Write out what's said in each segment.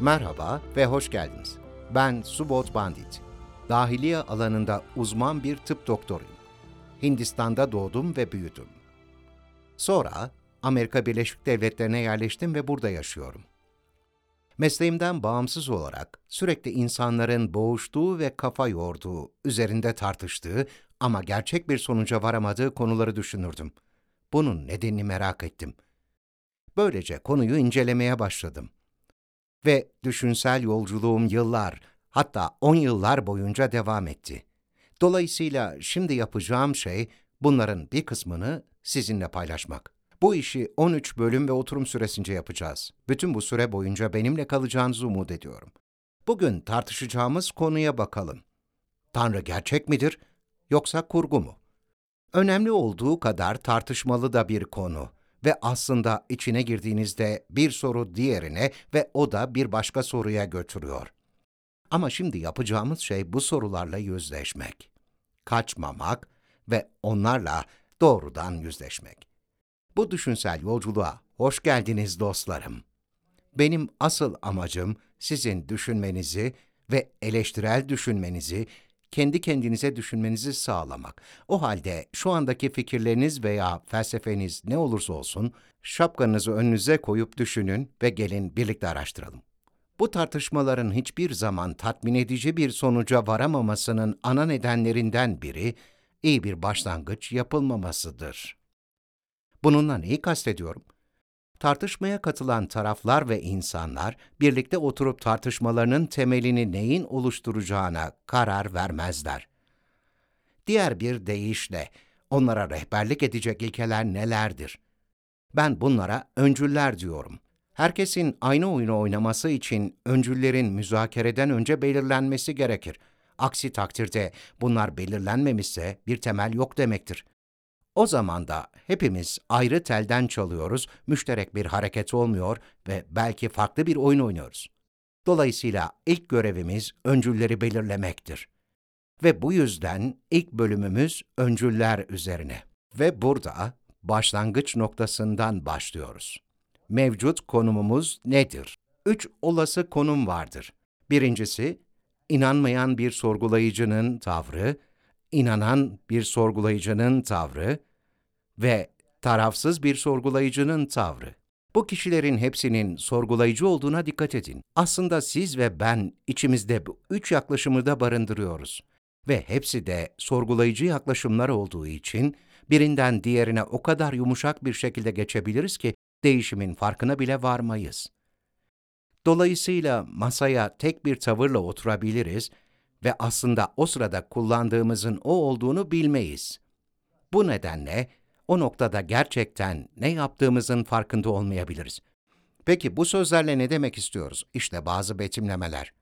Merhaba ve hoş geldiniz. Ben Subodh Bandit. Dahiliye alanında uzman bir tıp doktoruyum. Hindistan'da doğdum ve büyüdüm. Sonra Amerika Birleşik Devletleri'ne yerleştim ve burada yaşıyorum. Mesleğimden bağımsız olarak sürekli insanların boğuştuğu ve kafa yorduğu, üzerinde tartıştığı ama gerçek bir sonuca varamadığı konuları düşünürdüm. Bunun nedenini merak ettim. Böylece konuyu incelemeye başladım. Ve düşünsel yolculuğum yıllar, hatta on yıllar boyunca devam etti. Dolayısıyla şimdi yapacağım şey bunların bir kısmını sizinle paylaşmak. Bu işi 13 bölüm ve oturum süresince yapacağız. Bütün bu süre boyunca benimle kalacağınızı umut ediyorum. Bugün tartışacağımız konuya bakalım. Tanrı gerçek midir yoksa kurgu mu? Önemli olduğu kadar tartışmalı da bir konu ve aslında içine girdiğinizde bir soru diğerine ve o da bir başka soruya götürüyor. Ama şimdi yapacağımız şey bu sorularla yüzleşmek. Kaçmamak ve onlarla doğrudan yüzleşmek. Bu düşünsel yolculuğa hoş geldiniz dostlarım. Benim asıl amacım sizin düşünmenizi ve eleştirel düşünmenizi, kendi kendinize düşünmenizi sağlamak. O halde şu andaki fikirleriniz veya felsefeniz ne olursa olsun, şapkanızı önünüze koyup düşünün ve gelin birlikte araştıralım. Bu tartışmaların hiçbir zaman tatmin edici bir sonuca varamamasının ana nedenlerinden biri, iyi bir başlangıç yapılmamasıdır. Bununla neyi kastediyorum? Tartışmaya katılan taraflar ve insanlar birlikte oturup tartışmalarının temelini neyin oluşturacağına karar vermezler. Diğer bir deyişle onlara rehberlik edecek ilkeler nelerdir? Ben bunlara öncüller diyorum. Herkesin aynı oyunu oynaması için öncüllerin müzakereden önce belirlenmesi gerekir. Aksi takdirde bunlar belirlenmemişse bir temel yok demektir. O zaman da hepimiz ayrı telden çalıyoruz, müşterek bir hareket olmuyor ve belki farklı bir oyun oynuyoruz. Dolayısıyla ilk görevimiz öncülleri belirlemektir. Ve bu yüzden ilk bölümümüz öncüller üzerine. Ve burada başlangıç noktasından başlıyoruz. Mevcut konumumuz nedir? Üç olası konum vardır. Birincisi, inanmayan bir sorgulayıcının tavrı, inanan bir sorgulayıcının tavrı ve tarafsız bir sorgulayıcının tavrı. Bu kişilerin hepsinin sorgulayıcı olduğuna dikkat edin. Aslında siz ve ben içimizde bu üç yaklaşımı da barındırıyoruz. Ve hepsi de sorgulayıcı yaklaşımlar olduğu için birinden diğerine o kadar yumuşak bir şekilde geçebiliriz ki değişimin farkına bile varmayız. Dolayısıyla masaya tek bir tavırla oturabiliriz ve aslında o sırada kullandığımızın o olduğunu bilmeyiz. Bu nedenle o noktada gerçekten ne yaptığımızın farkında olmayabiliriz. Peki bu sözlerle ne demek istiyoruz? İşte bazı betimlemeler.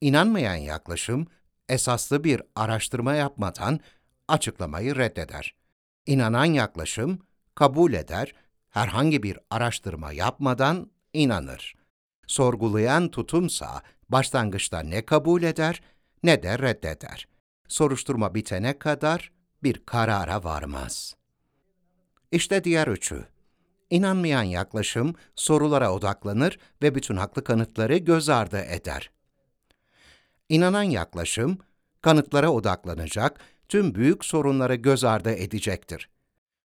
İnanmayan yaklaşım, esaslı bir araştırma yapmadan açıklamayı reddeder. İnanan yaklaşım, kabul eder, herhangi bir araştırma yapmadan inanır. Sorgulayan tutumsa başlangıçta ne kabul eder ne de reddeder. Soruşturma bitene kadar bir karara varmaz. İşte diğer üçü. İnanmayan yaklaşım sorulara odaklanır ve bütün haklı kanıtları göz ardı eder. İnanan yaklaşım kanıtlara odaklanacak, tüm büyük sorunları göz ardı edecektir.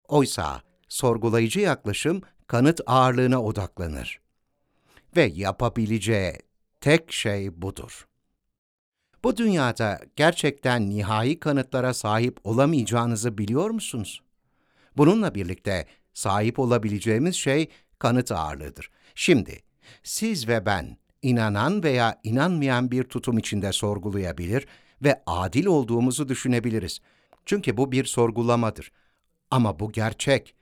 Oysa sorgulayıcı yaklaşım kanıt ağırlığına odaklanır. Ve yapabileceği tek şey budur. Bu dünyada gerçekten nihai kanıtlara sahip olamayacağınızı biliyor musunuz? Bununla birlikte sahip olabileceğimiz şey kanıt ağırlığıdır. Şimdi siz ve ben inanan veya inanmayan bir tutum içinde sorgulayabilir ve adil olduğumuzu düşünebiliriz. Çünkü bu bir sorgulamadır. Ama bu gerçek.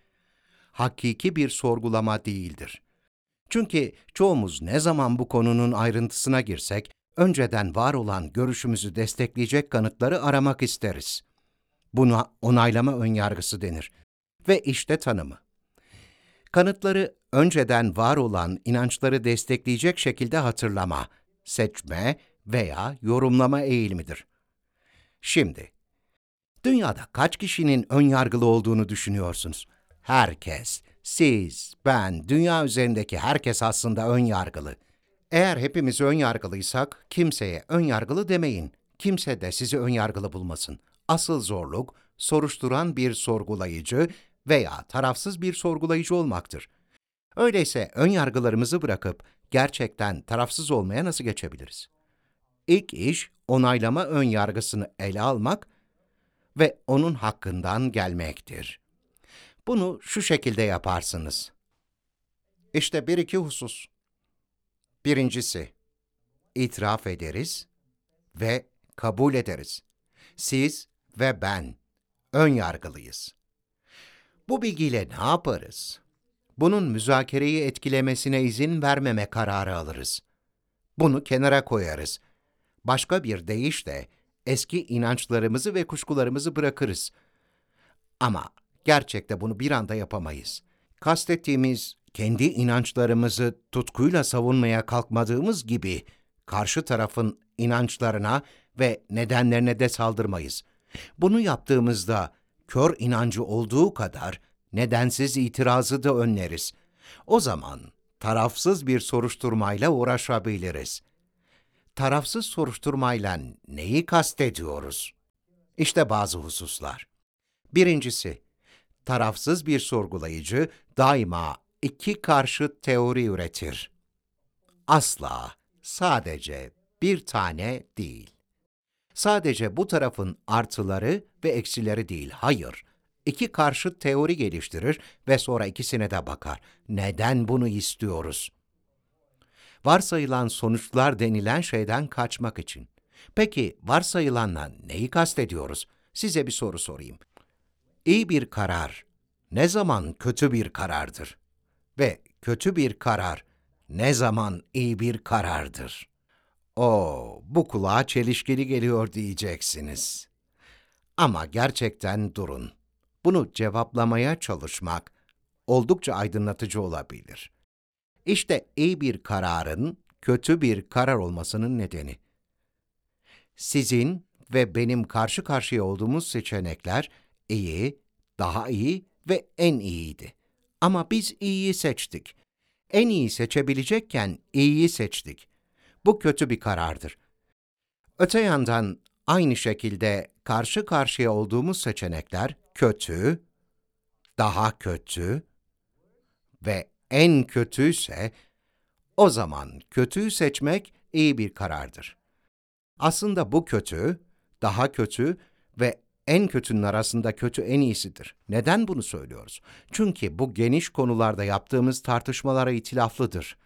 Hakiki bir sorgulama değildir. Çünkü çoğumuz ne zaman bu konunun ayrıntısına girsek, önceden var olan görüşümüzü destekleyecek kanıtları aramak isteriz. Buna onaylama önyargısı denir. Ve işte tanımı. Kanıtları önceden var olan inançları destekleyecek şekilde hatırlama, seçme veya yorumlama eğilimidir. Şimdi, dünyada kaç kişinin ön yargılı olduğunu düşünüyorsunuz? Herkes, siz, ben, dünya üzerindeki herkes aslında ön yargılı. Eğer hepimiz ön yargılıysak kimseye ön yargılı demeyin. Kimse de sizi ön yargılı bulmasın. Asıl zorluk soruşturan bir sorgulayıcı veya tarafsız bir sorgulayıcı olmaktır. Öyleyse ön yargılarımızı bırakıp gerçekten tarafsız olmaya nasıl geçebiliriz? İlk iş onaylama ön yargısını ele almak ve onun hakkından gelmektir. Bunu şu şekilde yaparsınız. İşte bir iki husus. Birincisi, itiraf ederiz ve kabul ederiz. Siz ve ben ön yargılıyız. Bu bilgiyle ne yaparız? Bunun müzakereyi etkilemesine izin vermeme kararı alırız. Bunu kenara koyarız. Başka bir deyişle eski inançlarımızı ve kuşkularımızı bırakırız. Ama gerçekte bunu bir anda yapamayız. Kastettiğimiz kendi inançlarımızı tutkuyla savunmaya kalkmadığımız gibi karşı tarafın inançlarına ve nedenlerine de saldırmayız. Bunu yaptığımızda kör inancı olduğu kadar nedensiz itirazı da önleriz. O zaman tarafsız bir soruşturmayla uğraşabiliriz. Tarafsız soruşturmayla neyi kastediyoruz? İşte bazı hususlar. Birincisi, tarafsız bir sorgulayıcı daima iki karşı teori üretir. Asla, sadece bir tane değil. Sadece bu tarafın artıları ve eksileri değil, hayır. İki karşı teori geliştirir ve sonra ikisine de bakar. Neden bunu istiyoruz? Varsayılan sonuçlar denilen şeyden kaçmak için. Peki varsayılanla neyi kastediyoruz? Size bir soru sorayım. İyi bir karar ne zaman kötü bir karardır? Ve kötü bir karar ne zaman iyi bir karardır? Oo, bu kulağa çelişkili geliyor diyeceksiniz. Ama gerçekten durun. Bunu cevaplamaya çalışmak oldukça aydınlatıcı olabilir. İşte iyi bir kararın kötü bir karar olmasının nedeni. Sizin ve benim karşı karşıya olduğumuz seçenekler iyi, daha iyi ve en iyiydi. Ama biz iyiyi seçtik. En iyi seçebilecekken iyiyi seçtik. Bu kötü bir karardır. Öte yandan aynı şekilde karşı karşıya olduğumuz seçenekler kötü, daha kötü ve en kötüyse o zaman kötüyü seçmek iyi bir karardır. Aslında bu kötü, daha kötü ve en kötünün arasında kötü en iyisidir. Neden bunu söylüyoruz? Çünkü bu geniş konularda yaptığımız tartışmalara itilaflıdır.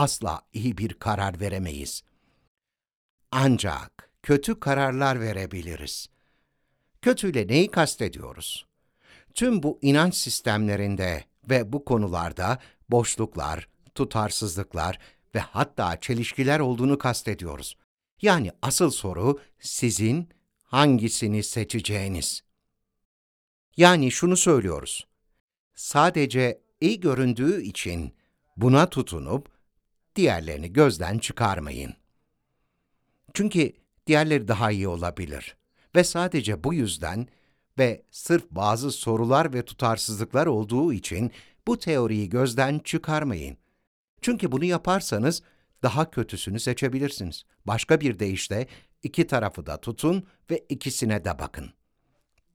Asla iyi bir karar veremeyiz. Ancak kötü kararlar verebiliriz. Kötüyle neyi kastediyoruz? Tüm bu inanç sistemlerinde ve bu konularda boşluklar, tutarsızlıklar ve hatta çelişkiler olduğunu kastediyoruz. Yani asıl soru sizin hangisini seçeceğiniz. Yani şunu söylüyoruz. Sadece iyi göründüğü için buna tutunup diğerlerini gözden çıkarmayın. Çünkü diğerleri daha iyi olabilir ve sadece bu yüzden ve sırf bazı sorular ve tutarsızlıklar olduğu için bu teoriyi gözden çıkarmayın. Çünkü bunu yaparsanız daha kötüsünü seçebilirsiniz. Başka bir deyişle iki tarafı da tutun ve ikisine de bakın.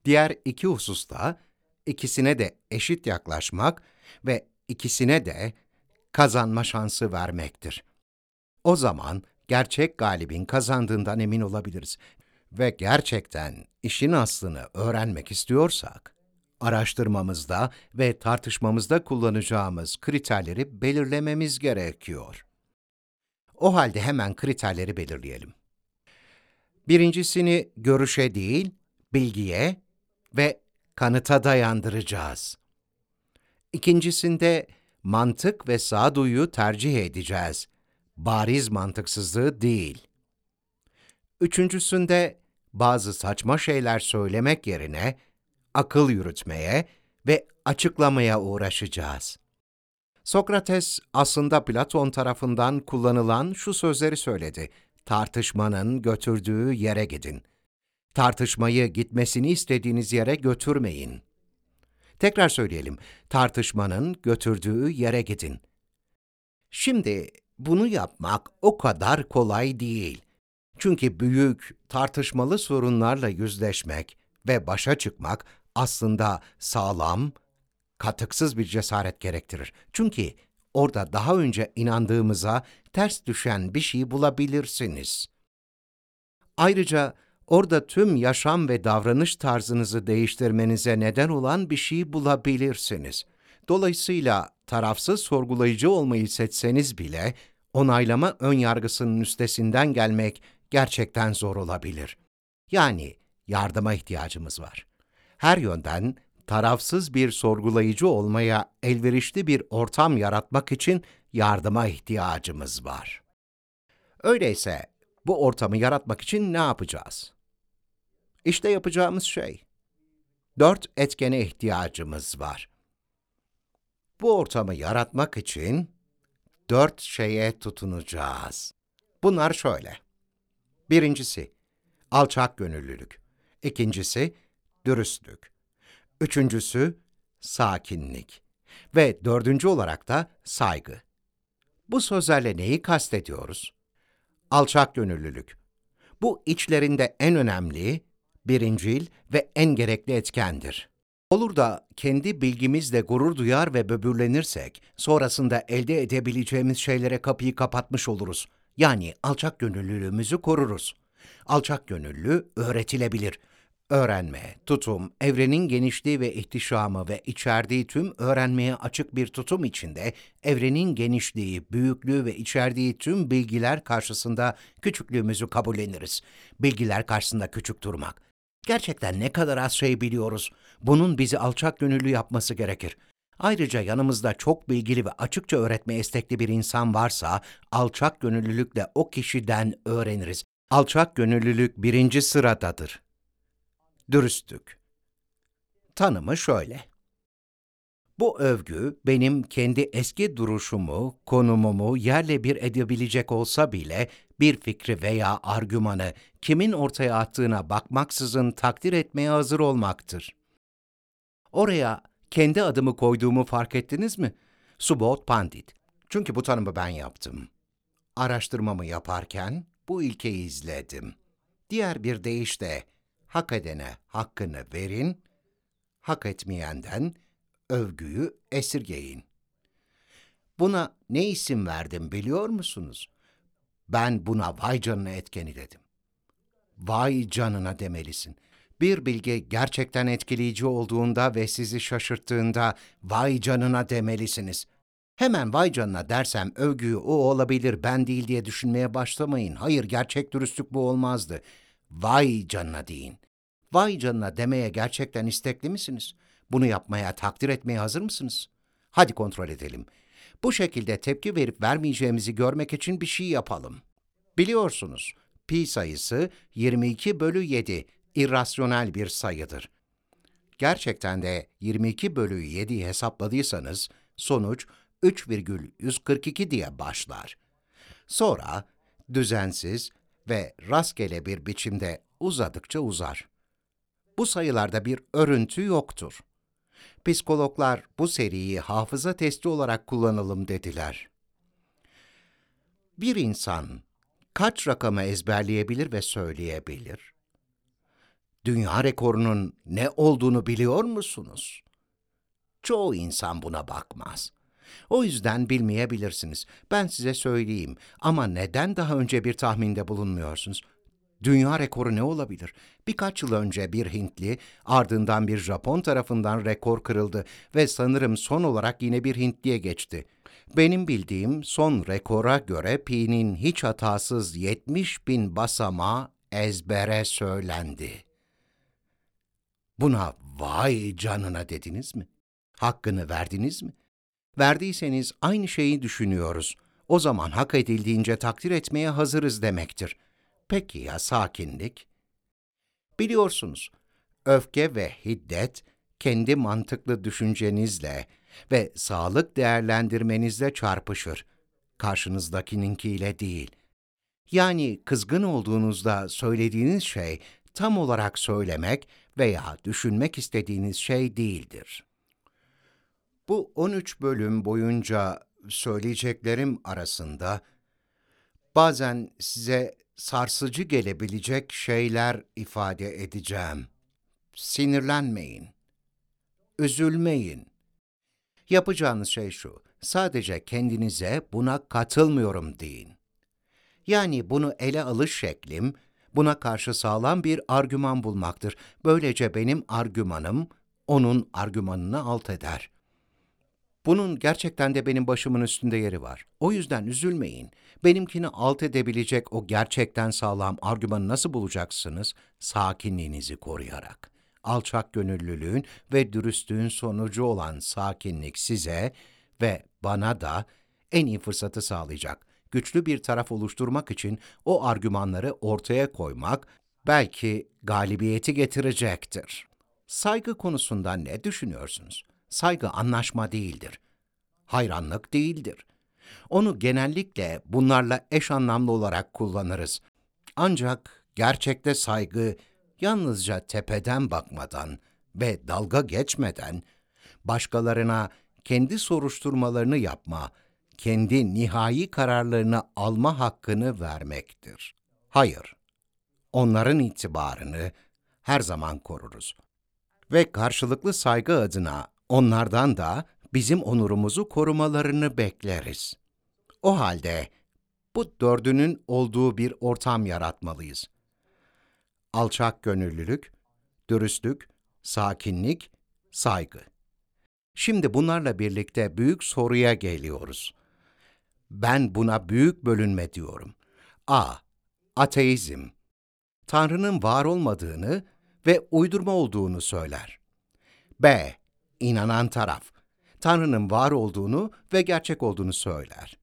Diğer iki hususta ikisine de eşit yaklaşmak ve ikisine de kazanma şansı vermektir. O zaman gerçek galibin kazandığından emin olabiliriz. Ve gerçekten işin aslını öğrenmek istiyorsak, araştırmamızda ve tartışmamızda kullanacağımız kriterleri belirlememiz gerekiyor. O halde hemen kriterleri belirleyelim. Birincisini görüşe değil, bilgiye ve kanıta dayandıracağız. İkincisinde mantık ve sağduyu tercih edeceğiz. Bariz mantıksızlığı değil. Üçüncüsünde bazı saçma şeyler söylemek yerine akıl yürütmeye ve açıklamaya uğraşacağız. Sokrates aslında Platon tarafından kullanılan şu sözleri söyledi. tartışmanın götürdüğü yere gidin. Tartışmayı gitmesini istediğiniz yere götürmeyin. Tekrar söyleyelim, tartışmanın götürdüğü yere gidin. Şimdi bunu yapmak o kadar kolay değil. Çünkü büyük, tartışmalı sorunlarla yüzleşmek ve başa çıkmak aslında sağlam, katıksız bir cesaret gerektirir. Çünkü orada daha önce inandığımıza ters düşen bir şey bulabilirsiniz. Ayrıca orada tüm yaşam ve davranış tarzınızı değiştirmenize neden olan bir şey bulabilirsiniz. Dolayısıyla tarafsız sorgulayıcı olmayı seçseniz bile onaylama ön yargısının üstesinden gelmek gerçekten zor olabilir. Yani yardıma ihtiyacımız var. Her yönden tarafsız bir sorgulayıcı olmaya elverişli bir ortam yaratmak için yardıma ihtiyacımız var. Öyleyse bu ortamı yaratmak için ne yapacağız? İşte yapacağımız şey. Dört etkene ihtiyacımız var. Bu ortamı yaratmak için dört şeye tutunacağız. Bunlar şöyle. Birincisi, alçak gönüllülük. İkincisi, dürüstlük. Üçüncüsü, sakinlik. Ve dördüncü olarak da saygı. Bu sözlerle neyi kastediyoruz? Alçak gönüllülük. Bu içlerinde en önemli, birincil ve en gerekli etkendir. Olur da kendi bilgimizle gurur duyar ve böbürlenirsek, sonrasında elde edebileceğimiz şeylere kapıyı kapatmış oluruz. Yani alçak gönüllülüğümüzü koruruz. Alçak gönüllü öğretilebilir. Öğrenme, tutum, evrenin genişliği ve ihtişamı ve içerdiği tüm öğrenmeye açık bir tutum içinde, evrenin genişliği, büyüklüğü ve içerdiği tüm bilgiler karşısında küçüklüğümüzü kabulleniriz. Bilgiler karşısında küçük durmak. Gerçekten ne kadar az şey biliyoruz. Bunun bizi alçak gönüllü yapması gerekir. Ayrıca yanımızda çok bilgili ve açıkça öğretme istekli bir insan varsa, alçak gönüllülükle o kişiden öğreniriz. Alçak gönüllülük birinci sıradadır. Dürüstlük. Tanımı şöyle. Bu övgü benim kendi eski duruşumu, konumumu yerle bir edebilecek olsa bile bir fikri veya argümanı kimin ortaya attığına bakmaksızın takdir etmeye hazır olmaktır. Oraya kendi adımı koyduğumu fark ettiniz mi? Subodh Pandit. Çünkü bu tanımı ben yaptım. Araştırmamı yaparken bu ilkeyi izledim. Diğer bir deyişle hak edene hakkını verin, hak etmeyenden övgüyü esirgeyin. Buna ne isim verdim biliyor musunuz? Ben buna vay canına etkeni dedim. Vay canına demelisin. Bir bilgi gerçekten etkileyici olduğunda ve sizi şaşırttığında vay canına demelisiniz. Hemen vay canına dersem övgüyü o olabilir ben değil diye düşünmeye başlamayın. Hayır gerçek dürüstlük bu olmazdı. Vay canına deyin. Vay canına demeye gerçekten istekli misiniz? Bunu yapmaya, takdir etmeye hazır mısınız? Hadi kontrol edelim. Bu şekilde tepki verip vermeyeceğimizi görmek için bir şey yapalım. Biliyorsunuz, pi sayısı 22 bölü 7 irrasyonel bir sayıdır. Gerçekten de 22 bölü 7'yi hesapladıysanız sonuç 3,142 diye başlar. Sonra düzensiz ve rastgele bir biçimde uzadıkça uzar. Bu sayılarda bir örüntü yoktur. Psikologlar bu seriyi hafıza testi olarak kullanalım dediler. Bir insan kaç rakamı ezberleyebilir ve söyleyebilir? Dünya rekorunun ne olduğunu biliyor musunuz? Çoğu insan buna bakmaz. O yüzden bilmeyebilirsiniz. Ben size söyleyeyim ama neden daha önce bir tahminde bulunmuyorsunuz? Dünya rekoru ne olabilir? Birkaç yıl önce bir Hintli, ardından bir Japon tarafından rekor kırıldı ve sanırım son olarak yine bir Hintliye geçti. Benim bildiğim son rekora göre pi'nin hiç hatasız 70 bin basamağı ezbere söylendi. Buna vay canına dediniz mi? Hakkını verdiniz mi? Verdiyseniz aynı şeyi düşünüyoruz. O zaman hak edildiğince takdir etmeye hazırız demektir. Peki ya sakinlik? Biliyorsunuz, öfke ve hiddet kendi mantıklı düşüncenizle ve sağlık değerlendirmenizle çarpışır. Karşınızdakininkiyle değil. Yani kızgın olduğunuzda söylediğiniz şey tam olarak söylemek veya düşünmek istediğiniz şey değildir. Bu 13 bölüm boyunca söyleyeceklerim arasında bazen size sarsıcı gelebilecek şeyler ifade edeceğim. Sinirlenmeyin. Üzülmeyin. Yapacağınız şey şu, sadece kendinize buna katılmıyorum deyin. Yani bunu ele alış şeklim, buna karşı sağlam bir argüman bulmaktır. Böylece benim argümanım, onun argümanını alt eder. Bunun gerçekten de benim başımın üstünde yeri var. O yüzden üzülmeyin. Benimkini alt edebilecek o gerçekten sağlam argümanı nasıl bulacaksınız? Sakinliğinizi koruyarak. Alçak gönüllülüğün ve dürüstlüğün sonucu olan sakinlik size ve bana da en iyi fırsatı sağlayacak. Güçlü bir taraf oluşturmak için o argümanları ortaya koymak belki galibiyeti getirecektir. Saygı konusunda ne düşünüyorsunuz? Saygı anlaşma değildir. Hayranlık değildir. Onu genellikle bunlarla eş anlamlı olarak kullanırız. Ancak gerçekte saygı yalnızca tepeden bakmadan ve dalga geçmeden başkalarına kendi soruşturmalarını yapma, kendi nihai kararlarını alma hakkını vermektir. Hayır, onların itibarını her zaman koruruz. Ve karşılıklı saygı adına onlardan da bizim onurumuzu korumalarını bekleriz. O halde bu dördünün olduğu bir ortam yaratmalıyız. Alçak gönüllülük, dürüstlük, sakinlik, saygı. Şimdi bunlarla birlikte büyük soruya geliyoruz. Ben buna büyük bölünme diyorum. A. Ateizm. Tanrı'nın var olmadığını ve uydurma olduğunu söyler. B. İnanan taraf. Tanrı'nın var olduğunu ve gerçek olduğunu söyler.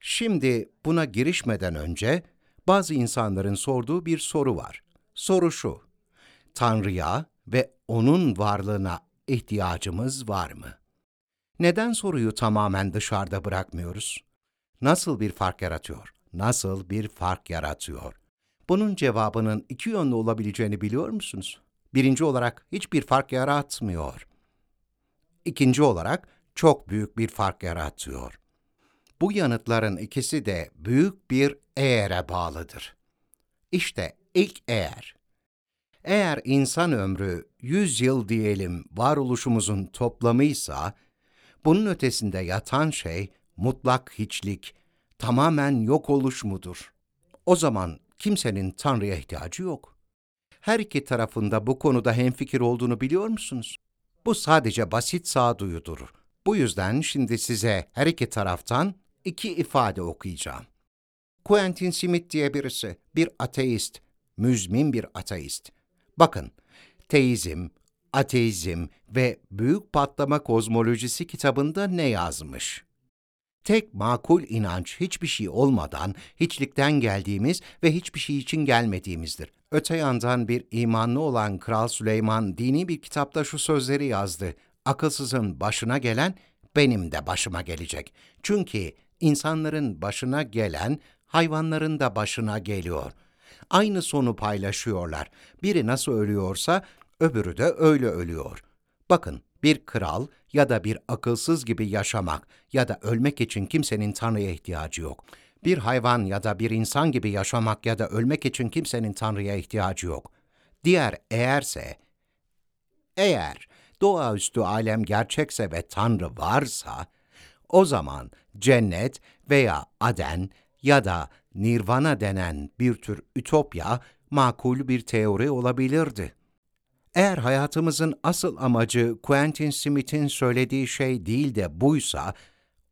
Şimdi buna girişmeden önce bazı insanların sorduğu bir soru var. Soru şu: Tanrı'ya ve onun varlığına ihtiyacımız var mı? Neden soruyu tamamen dışarıda bırakmıyoruz? Nasıl bir fark yaratıyor? Nasıl bir fark yaratıyor? Bunun cevabının iki yönlü olabileceğini biliyor musunuz? Birinci olarak hiçbir fark yaratmıyor. İkinci olarak çok büyük bir fark yaratıyor. Bu yanıtların ikisi de büyük bir eğere bağlıdır. İşte ilk eğer. Eğer insan ömrü 100 yıl diyelim varoluşumuzun toplamıysa, bunun ötesinde yatan şey mutlak hiçlik, tamamen yok oluş mudur? O zaman kimsenin Tanrı'ya ihtiyacı yok. Her iki tarafında bu konuda hemfikir olduğunu biliyor musunuz? Bu sadece basit sağduyudur. Bu yüzden şimdi size her iki taraftan iki ifade okuyacağım. Quentin Smith diye birisi, bir ateist, müzmin bir ateist. Bakın, teizm, ateizm ve büyük patlama kozmolojisi kitabında ne yazmış? Tek makul inanç hiçbir şey olmadan hiçlikten geldiğimiz ve hiçbir şey için gelmediğimizdir. Öte yandan bir imanlı olan Kral Süleyman dini bir kitapta şu sözleri yazdı. Akılsızın başına gelen benim de başıma gelecek. Çünkü insanların başına gelen hayvanların da başına geliyor. Aynı sonu paylaşıyorlar. Biri nasıl ölüyorsa öbürü de öyle ölüyor. Bakın bir kral ya da bir akılsız gibi yaşamak ya da ölmek için kimsenin Tanrı'ya ihtiyacı yok. Bir hayvan ya da bir insan gibi yaşamak ya da ölmek için kimsenin Tanrı'ya ihtiyacı yok. Diğer eğerse, eğer doğaüstü alem gerçekse ve Tanrı varsa, o zaman cennet veya Aden ya da Nirvana denen bir tür ütopya makul bir teori olabilirdi. Eğer hayatımızın asıl amacı Quentin Smith'in söylediği şey değil de buysa,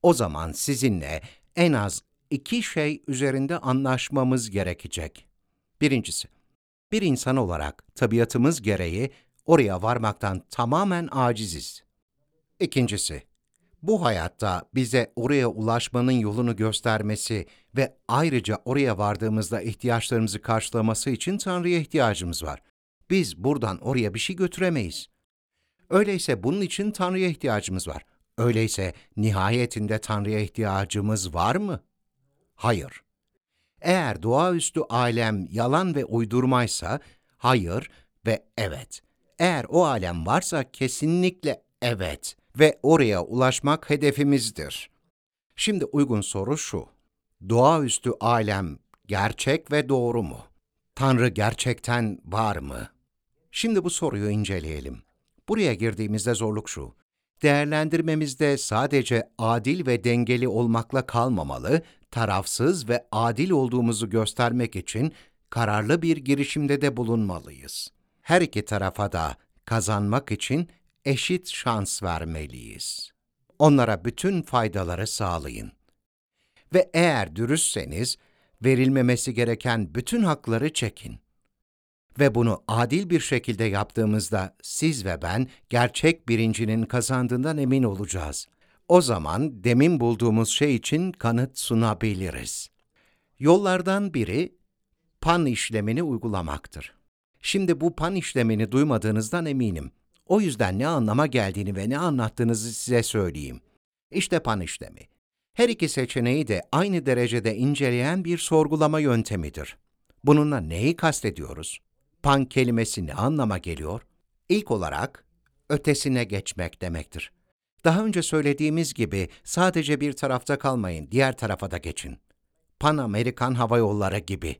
o zaman sizinle en az iki şey üzerinde anlaşmamız gerekecek. Birincisi, bir insan olarak tabiatımız gereği oraya varmaktan tamamen aciziz. İkincisi, bu hayatta bize oraya ulaşmanın yolunu göstermesi ve ayrıca oraya vardığımızda ihtiyaçlarımızı karşılaması için Tanrı'ya ihtiyacımız var. Biz buradan oraya bir şey götüremeyiz. Öyleyse bunun için Tanrı'ya ihtiyacımız var. Öyleyse nihayetinde Tanrı'ya ihtiyacımız var mı? Hayır. Eğer doğaüstü alem yalan ve uydurmaysa, hayır ve evet. Eğer o alem varsa kesinlikle evet ve oraya ulaşmak hedefimizdir. Şimdi uygun soru şu. Doğaüstü alem gerçek ve doğru mu? Tanrı gerçekten var mı? Şimdi bu soruyu inceleyelim. Buraya girdiğimizde zorluk şu. Değerlendirmemizde sadece adil ve dengeli olmakla kalmamalı, tarafsız ve adil olduğumuzu göstermek için kararlı bir girişimde de bulunmalıyız. Her iki tarafa da kazanmak için eşit şans vermeliyiz. Onlara bütün faydaları sağlayın. Ve eğer dürüstseniz, verilmemesi gereken bütün hakları çekin. Ve bunu adil bir şekilde yaptığımızda siz ve ben gerçek birincinin kazandığından emin olacağız. O zaman demin bulduğumuz şey için kanıt sunabiliriz. Yollardan biri pan işlemini uygulamaktır. Şimdi bu pan işlemini duymadığınızdan eminim. O yüzden ne anlama geldiğini ve ne anlattığınızı size söyleyeyim. İşte pan işlemi. Her iki seçeneği de aynı derecede inceleyen bir sorgulama yöntemidir. Bununla neyi kastediyoruz? Pan kelimesi ne anlama geliyor? İlk olarak ötesine geçmek demektir. Daha önce söylediğimiz gibi sadece bir tarafta kalmayın, diğer tarafa da geçin. Pan Amerikan Hava Yolları gibi.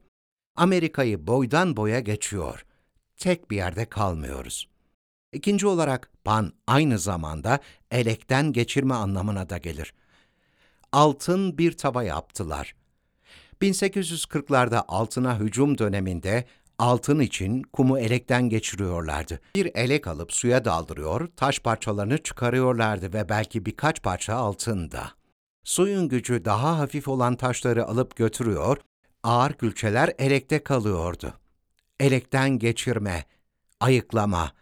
Amerika'yı boydan boya geçiyor. Tek bir yerde kalmıyoruz. İkinci olarak pan aynı zamanda elekten geçirme anlamına da gelir. Altın bir tava yaptılar. 1840'larda altına hücum döneminde altın için kumu elekten geçiriyorlardı. Bir elek alıp suya daldırıyor, taş parçalarını çıkarıyorlardı ve belki birkaç parça altında. Suyun gücü daha hafif olan taşları alıp götürüyor, ağır külçeler elekte kalıyordu. Elekten geçirme, ayıklama,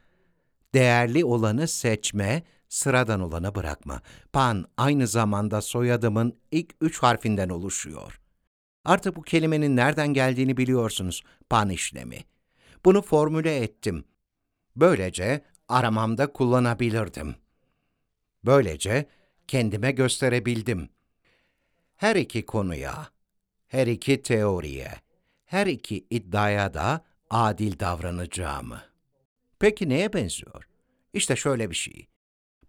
değerli olanı seçme, sıradan olanı bırakma. Pan aynı zamanda soyadımın ilk üç harfinden oluşuyor. Artık bu kelimenin nereden geldiğini biliyorsunuz. Pan işlemi. Bunu formüle ettim. Böylece aramamda kullanabilirdim. Böylece kendime gösterebildim. Her iki konuya, her iki teoriye, her iki iddiaya da adil davranacağımı. Peki neye benziyor? İşte şöyle bir şey.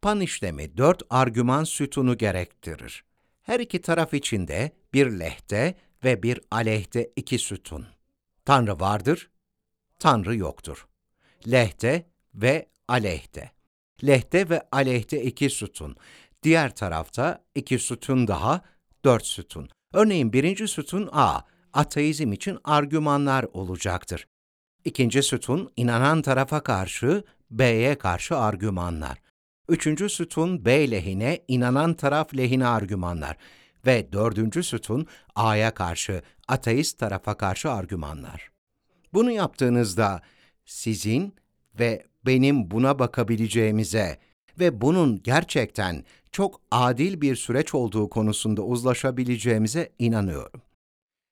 Pan işlemi dört argüman sütunu gerektirir. Her iki taraf içinde bir lehte ve bir aleyhte iki sütun. Tanrı vardır, Tanrı yoktur. Lehte ve aleyhte. Lehte ve aleyhte iki sütun. Diğer tarafta iki sütun daha, dört sütun. Örneğin birinci sütun A, ateizm için argümanlar olacaktır. İkinci sütun, inanan tarafa karşı, B'ye karşı argümanlar. Üçüncü sütun, B lehine, inanan taraf lehine argümanlar. Ve dördüncü sütun, A'ya karşı, ateist tarafa karşı argümanlar. Bunu yaptığınızda sizin ve benim buna bakabileceğimize ve bunun gerçekten çok adil bir süreç olduğu konusunda uzlaşabileceğimize inanıyorum.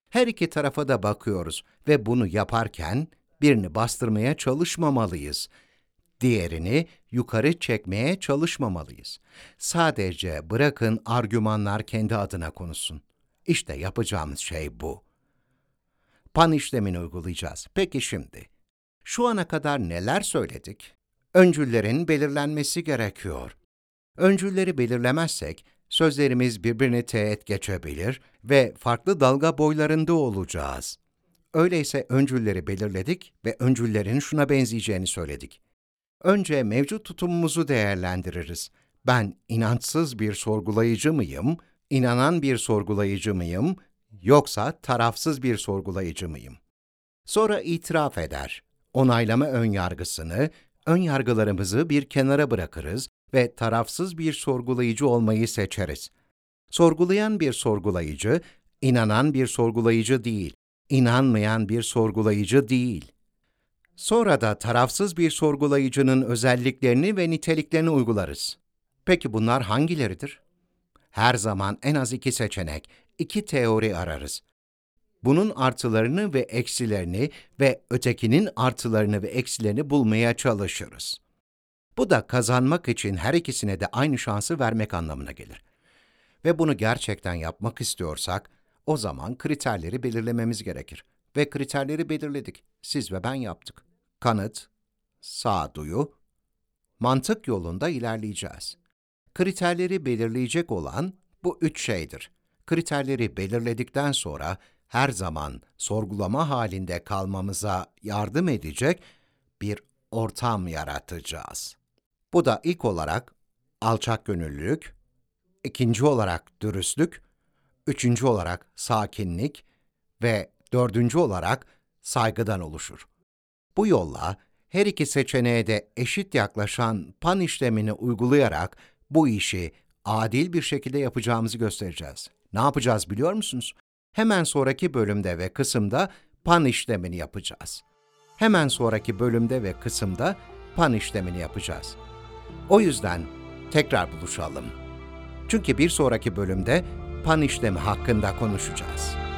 Her iki tarafa da bakıyoruz ve bunu yaparken birini bastırmaya çalışmamalıyız. Diğerini yukarı çekmeye çalışmamalıyız. Sadece bırakın argümanlar kendi adına konuşsun. İşte yapacağımız şey bu. Pan işlemini uygulayacağız. Peki şimdi, şu ana kadar neler söyledik? Öncüllerin belirlenmesi gerekiyor. Öncülleri belirlemezsek, sözlerimiz birbirini teğet geçebilir ve farklı dalga boylarında olacağız. Öyleyse öncülleri belirledik ve öncüllerin şuna benzeyeceğini söyledik. Önce mevcut tutumumuzu değerlendiririz. Ben inançsız bir sorgulayıcı mıyım, inanan bir sorgulayıcı mıyım, yoksa tarafsız bir sorgulayıcı mıyım? Sonra itiraf eder. Onaylama ön yargısını, ön yargılarımızı bir kenara bırakırız ve tarafsız bir sorgulayıcı olmayı seçeriz. Sorgulayan bir sorgulayıcı, inanan bir sorgulayıcı değil, inanmayan bir sorgulayıcı değil. Sonra da tarafsız bir sorgulayıcının özelliklerini ve niteliklerini uygularız. Peki bunlar hangileridir? Her zaman en az iki seçenek, iki teori ararız. Bunun artılarını ve eksilerini ve ötekinin artılarını ve eksilerini bulmaya çalışırız. Bu da kazanmak için her ikisine de aynı şansı vermek anlamına gelir. Ve bunu gerçekten yapmak istiyorsak, O zaman kriterleri belirlememiz gerekir. Ve kriterleri belirledik. Siz ve ben yaptık. Kanıt, sağduyu, mantık yolunda ilerleyeceğiz. Kriterleri belirleyecek olan bu üç şeydir. Kriterleri belirledikten sonra her zaman sorgulama halinde kalmamıza yardım edecek bir ortam yaratacağız. Bu da ilk olarak alçak gönüllülük, ikinci olarak dürüstlük, üçüncü olarak sakinlik ve dördüncü olarak saygıdan oluşur. Bu yolla her iki seçeneğe de eşit yaklaşan pan işlemini uygulayarak bu işi adil bir şekilde yapacağımızı göstereceğiz. Ne yapacağız biliyor musunuz? Hemen sonraki bölümde ve kısımda pan işlemini yapacağız. Hemen sonraki bölümde ve kısımda pan işlemini yapacağız. O yüzden tekrar buluşalım. Çünkü bir sonraki bölümde pan işlemi hakkında konuşacağız.